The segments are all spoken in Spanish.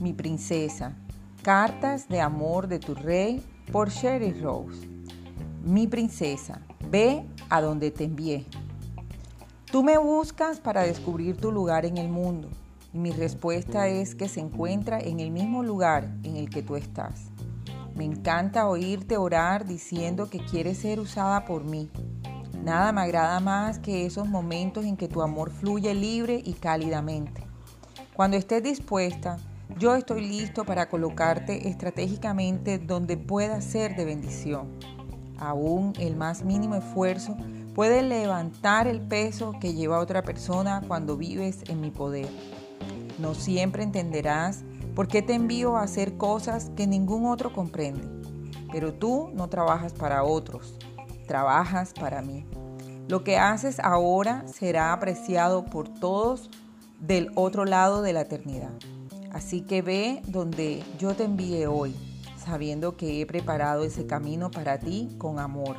Mi princesa, cartas de amor de tu rey por Sherry Rose. Mi princesa, ve a donde te envié. Tú me buscas para descubrir tu lugar en el mundo y mi respuesta es que se encuentra en el mismo lugar en el que tú estás. Me encanta oírte orar diciendo que quieres ser usada por mí. Nada me agrada más que esos momentos en que tu amor fluye libre y cálidamente. Cuando estés dispuesta, yo estoy listo para colocarte estratégicamente donde pueda ser de bendición. Aún el más mínimo esfuerzo Puedes levantar el peso que lleva otra persona cuando vives en mi poder. No siempre entenderás por qué te envío a hacer cosas que ningún otro comprende. Pero tú no trabajas para otros, trabajas para mí. Lo que haces ahora será apreciado por todos del otro lado de la eternidad. Así que ve donde yo te envíe hoy, sabiendo que he preparado ese camino para ti con amor.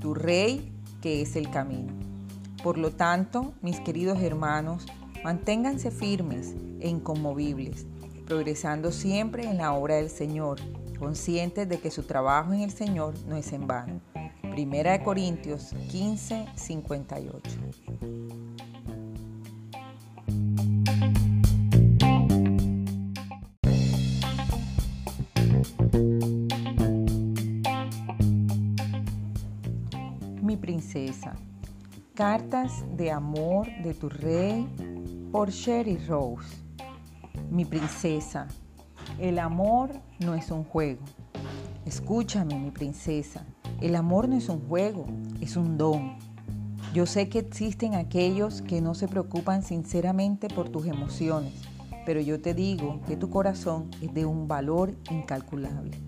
Tu rey que es el camino. Por lo tanto, mis queridos hermanos, manténganse firmes e inconmovibles, progresando siempre en la obra del Señor, conscientes de que su trabajo en el Señor no es en vano. Primera de Corintios 15, 58. Mi princesa. Cartas de amor de tu rey por Sherry Rose. Mi princesa. El amor no es un juego. Escúchame, mi princesa. El amor no es un juego, es un don. Yo sé que existen aquellos que no se preocupan sinceramente por tus emociones, pero yo te digo que tu corazón es de un valor incalculable.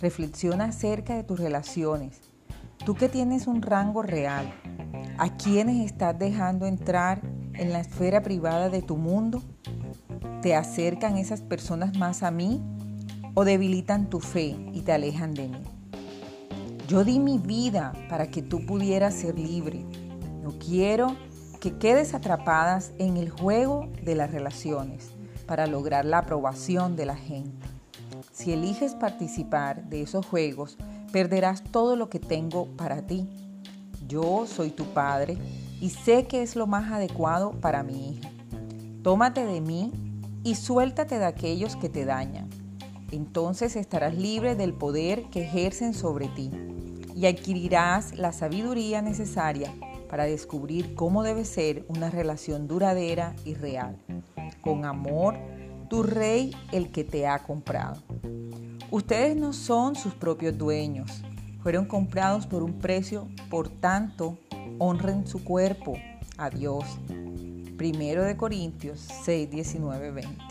Reflexiona acerca de tus relaciones Tú que tienes un rango real, ¿a quiénes estás dejando entrar en la esfera privada de tu mundo? ¿Te acercan esas personas más a mí o debilitan tu fe y te alejan de mí? Yo di mi vida para que tú pudieras ser libre. No quiero que quedes atrapadas en el juego de las relaciones para lograr la aprobación de la gente. Si eliges participar de esos juegos, perderás todo lo que tengo para ti. Yo soy tu padre y sé que es lo más adecuado para mi hija. Tómate de mí y suéltate de aquellos que te dañan. Entonces estarás libre del poder que ejercen sobre ti y adquirirás la sabiduría necesaria para descubrir cómo debe ser una relación duradera y real. Con amor, tu rey el que te ha comprado. Ustedes no son sus propios dueños, fueron comprados por un precio, por tanto, honren su cuerpo a Dios. Primero de Corintios 6, 19, 20.